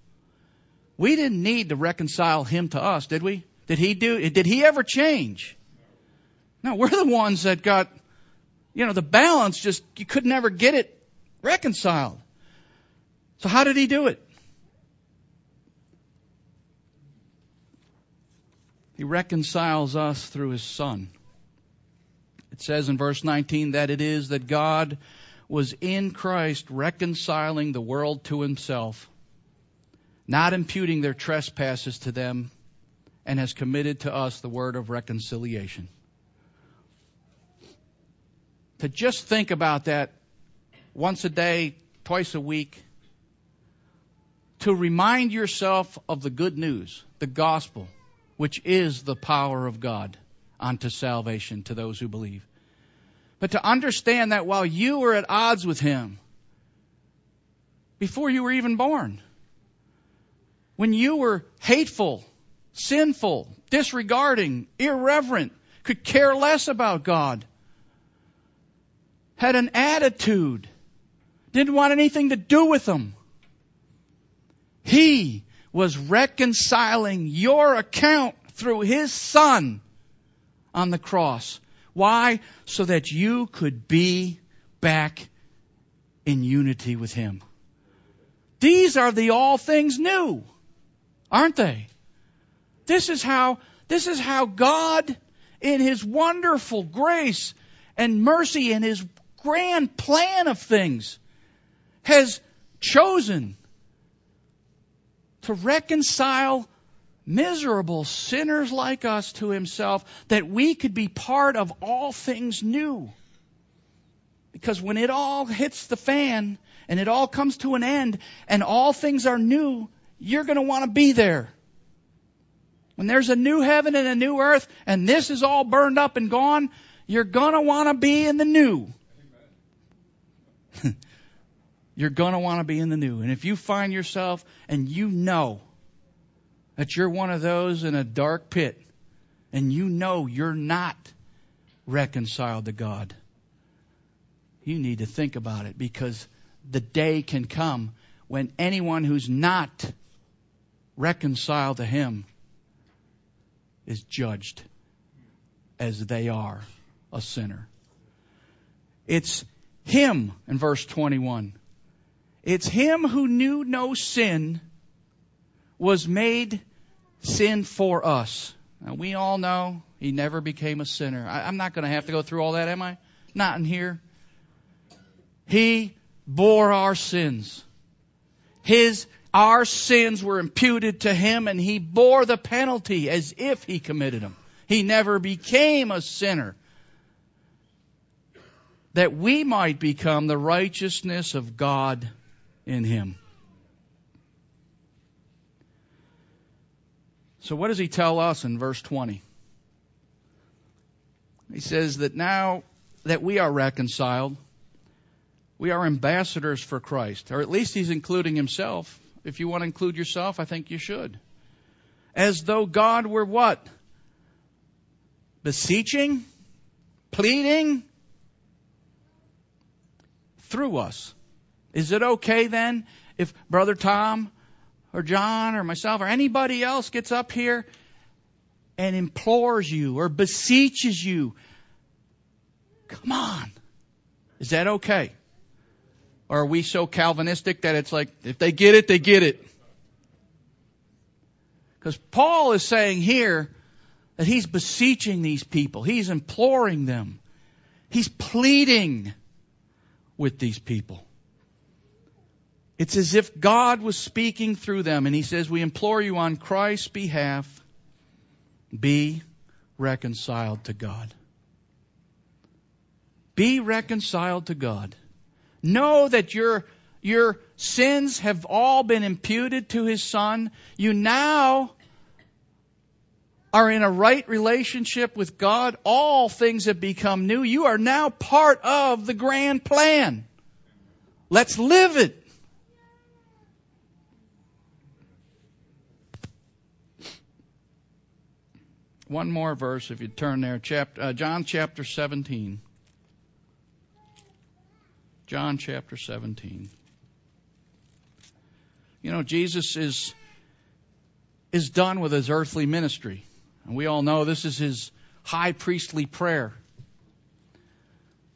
We didn't need to reconcile Him to us, did we? Did He do, did He ever change? No, we're the ones that got, you know, the balance just, you could never get it reconciled. So how did He do it? He reconciles us through His Son. It says in verse 19 that it is that God was in Christ reconciling the world to Himself, not imputing their trespasses to them, and has committed to us the word of reconciliation. To just think about that once a day, twice a week, to remind yourself of the good news, the gospel, which is the power of God unto salvation to those who believe. But to understand that while you were at odds with Him, before you were even born, when you were hateful, sinful, disregarding, irreverent, could care less about God, had an attitude, didn't want anything to do with Him, He was reconciling your account through His Son on the cross. Why? So that you could be back in unity with Him. These are the all things new, aren't they? This is how, this is how God, in His wonderful grace and mercy and His grand plan of things, has chosen to reconcile miserable sinners like us to himself that we could be part of all things new. Because when it all hits the fan and it all comes to an end and all things are new, you're going to want to be there. When there's a new heaven and a new earth and this is all burned up and gone, you're going to want to be in the new. <laughs> you're going to want to be in the new. And if you find yourself and you know that you're one of those in a dark pit and you know you're not reconciled to God, you need to think about it because the day can come when anyone who's not reconciled to Him is judged as they are a sinner. It's Him in verse 21 it's him who knew no sin was made sin for us. Now, we all know he never became a sinner. I, I'm not going to have to go through all that, am I? Not in here. He bore our sins. His, our sins were imputed to him and he bore the penalty as if he committed them. He never became a sinner. That we might become the righteousness of God in him. So, what does he tell us in verse 20? He says that now that we are reconciled, we are ambassadors for Christ, or at least he's including himself. If you want to include yourself, I think you should. As though God were what? Beseeching? Pleading? Through us. Is it okay then if Brother Tom or John or myself or anybody else gets up here and implores you or beseeches you? Come on. Is that okay? Or are we so Calvinistic that it's like, if they get it, they get it? Because Paul is saying here that he's beseeching these people. He's imploring them. He's pleading with these people. It's as if God was speaking through them, and He says, We implore you on Christ's behalf, be reconciled to God. Be reconciled to God. Know that your, your sins have all been imputed to His Son. You now are in a right relationship with God. All things have become new. You are now part of the grand plan. Let's live it. one more verse, if you turn there, chapter, uh, John chapter 17. John chapter 17. You know, Jesus is is done with his earthly ministry. And we all know this is his high priestly prayer.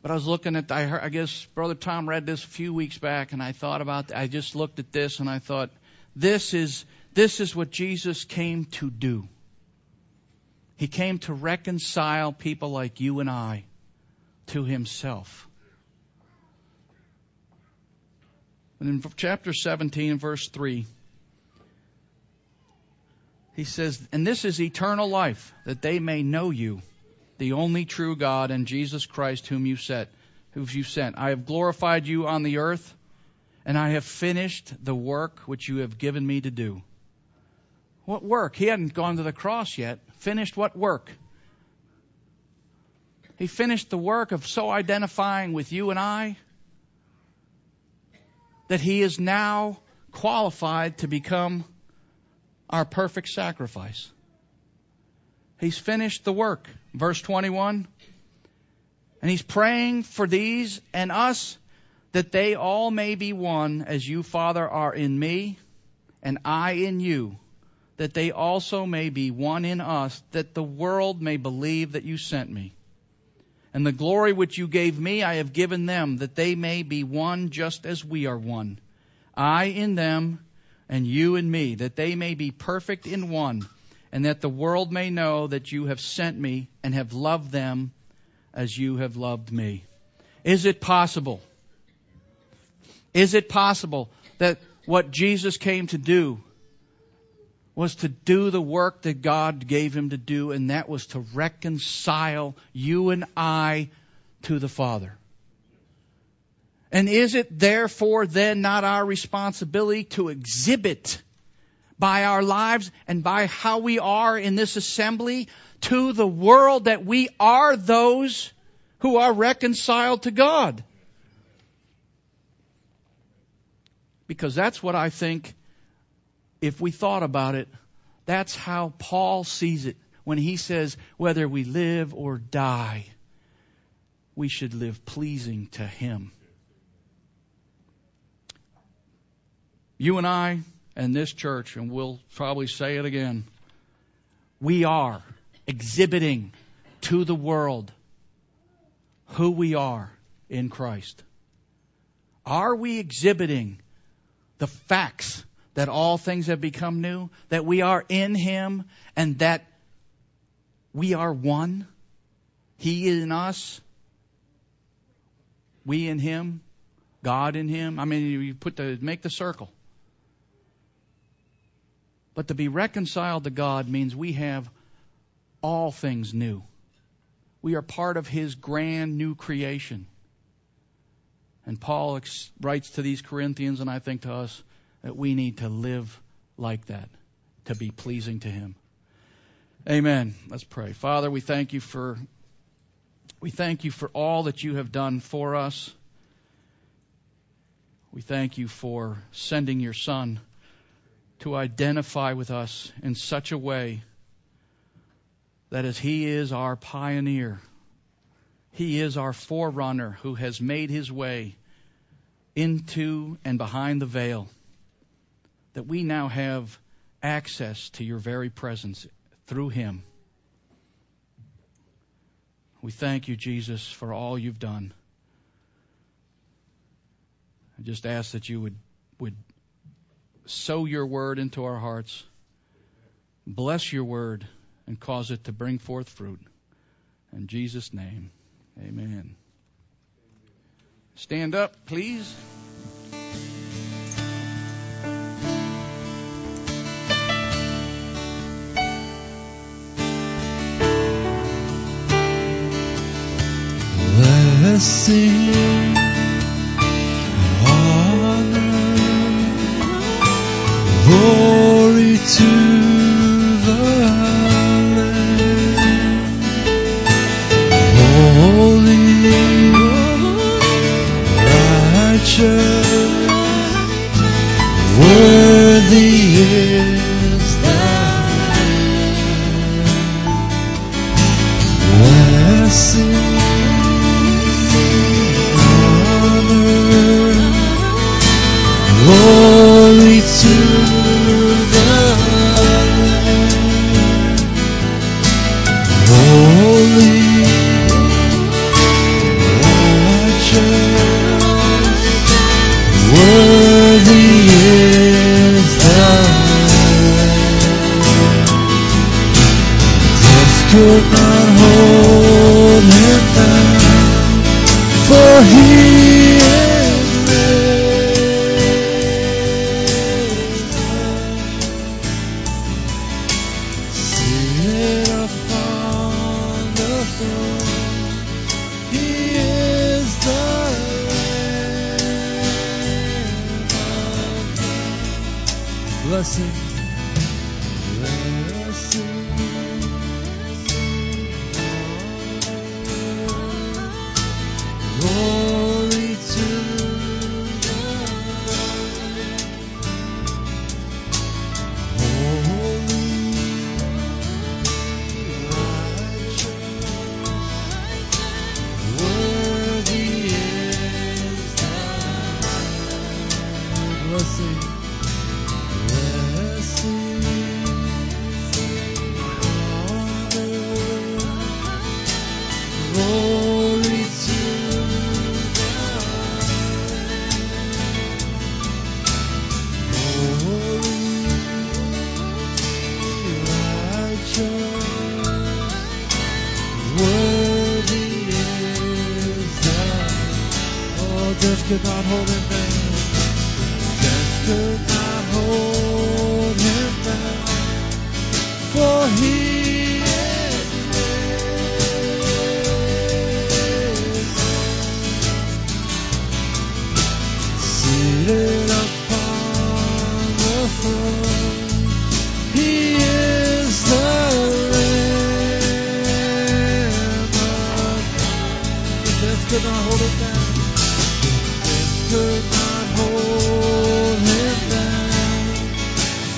But I was looking at, I, heard, I guess Brother Tom read this a few weeks back, and I thought about, I just looked at this and I thought, this is, this is what Jesus came to do. He came to reconcile people like you and I to himself. And in chapter 17, verse 3, he says, And this is eternal life, that they may know you, the only true God, and Jesus Christ, whom you sent. Whom you sent. I have glorified you on the earth, and I have finished the work which you have given me to do. What work? He hadn't gone to the cross yet. Finished what work? He finished the work of so identifying with you and I that he is now qualified to become our perfect sacrifice. He's finished the work. Verse 21. And he's praying for these and us that they all may be one as you, Father, are in me and I in you, that they also may be one in us, that the world may believe that you sent me. And the glory which you gave me I have given them, that they may be one just as we are one. I in them and you in me, that they may be perfect in one, and that the world may know that you have sent me and have loved them as you have loved me. Is it possible? Is it possible that what Jesus came to do was to do the work that God gave him to do, and that was to reconcile you and I to the Father? And is it therefore then not our responsibility to exhibit by our lives and by how we are in this assembly to the world that we are those who are reconciled to God? Because that's what I think, if we thought about it, that's how Paul sees it when he says, whether we live or die, we should live pleasing to him. You and I and this church, and we'll probably say it again, we are exhibiting to the world who we are in Christ. Are we exhibiting the facts that all things have become new, that we are in Him, and that we are one? He in us, we in Him, God in Him. I mean, you put the make the circle. But to be reconciled to God means we have all things new. We are part of His grand new creation. And Paul writes to these Corinthians, and I think to us, that we need to live like that, to be pleasing to Him. Amen. Let's pray. Father, we thank you for we thank you for all that you have done for us. We thank you for sending your Son to identify with us in such a way that as He is our pioneer, He is our forerunner who has made His way into and behind the veil, that we now have access to your very presence through Him. We thank you, Jesus, for all you've done. I just ask that you would, would sow your word into our hearts. Bless your word and cause it to bring forth fruit. In Jesus' name, amen. Stand up, please. Let's sing Glory to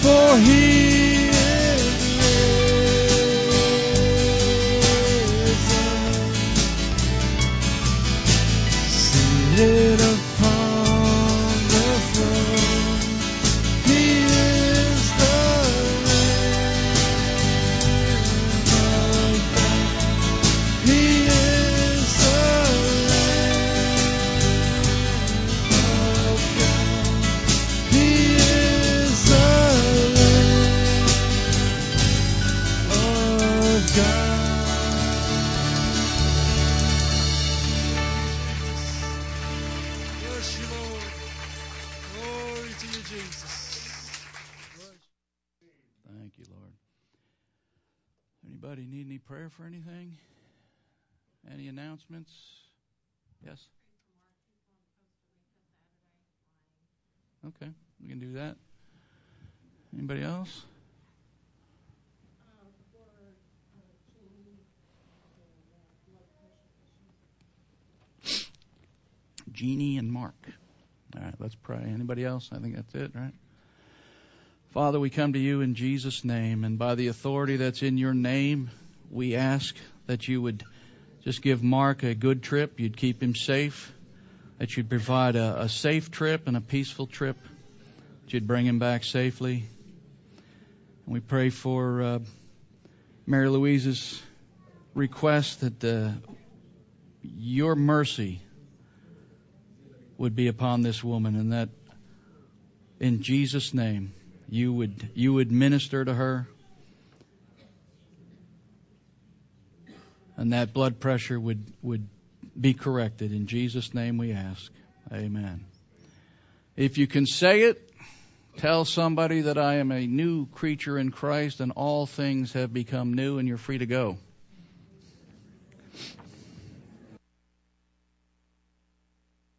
For he prayer for anything? Any announcements? Yes? Okay, we can do that. Anybody else? Jeannie and Mark. All right, let's pray. Anybody else? I think that's it, right? Father, we come to you in Jesus' name, and by the authority that's in your name, we ask that you would just give Mark a good trip, you'd keep him safe, that you'd provide a, a safe trip and a peaceful trip, that you'd bring him back safely. And we pray for uh, Mary Louise's request that uh, your mercy would be upon this woman, and that in Jesus' name you would you would minister to her, and that blood pressure would would be corrected. In Jesus' name we ask. Amen. If you can say it, tell somebody that I am a new creature in Christ and all things have become new and you're free to go.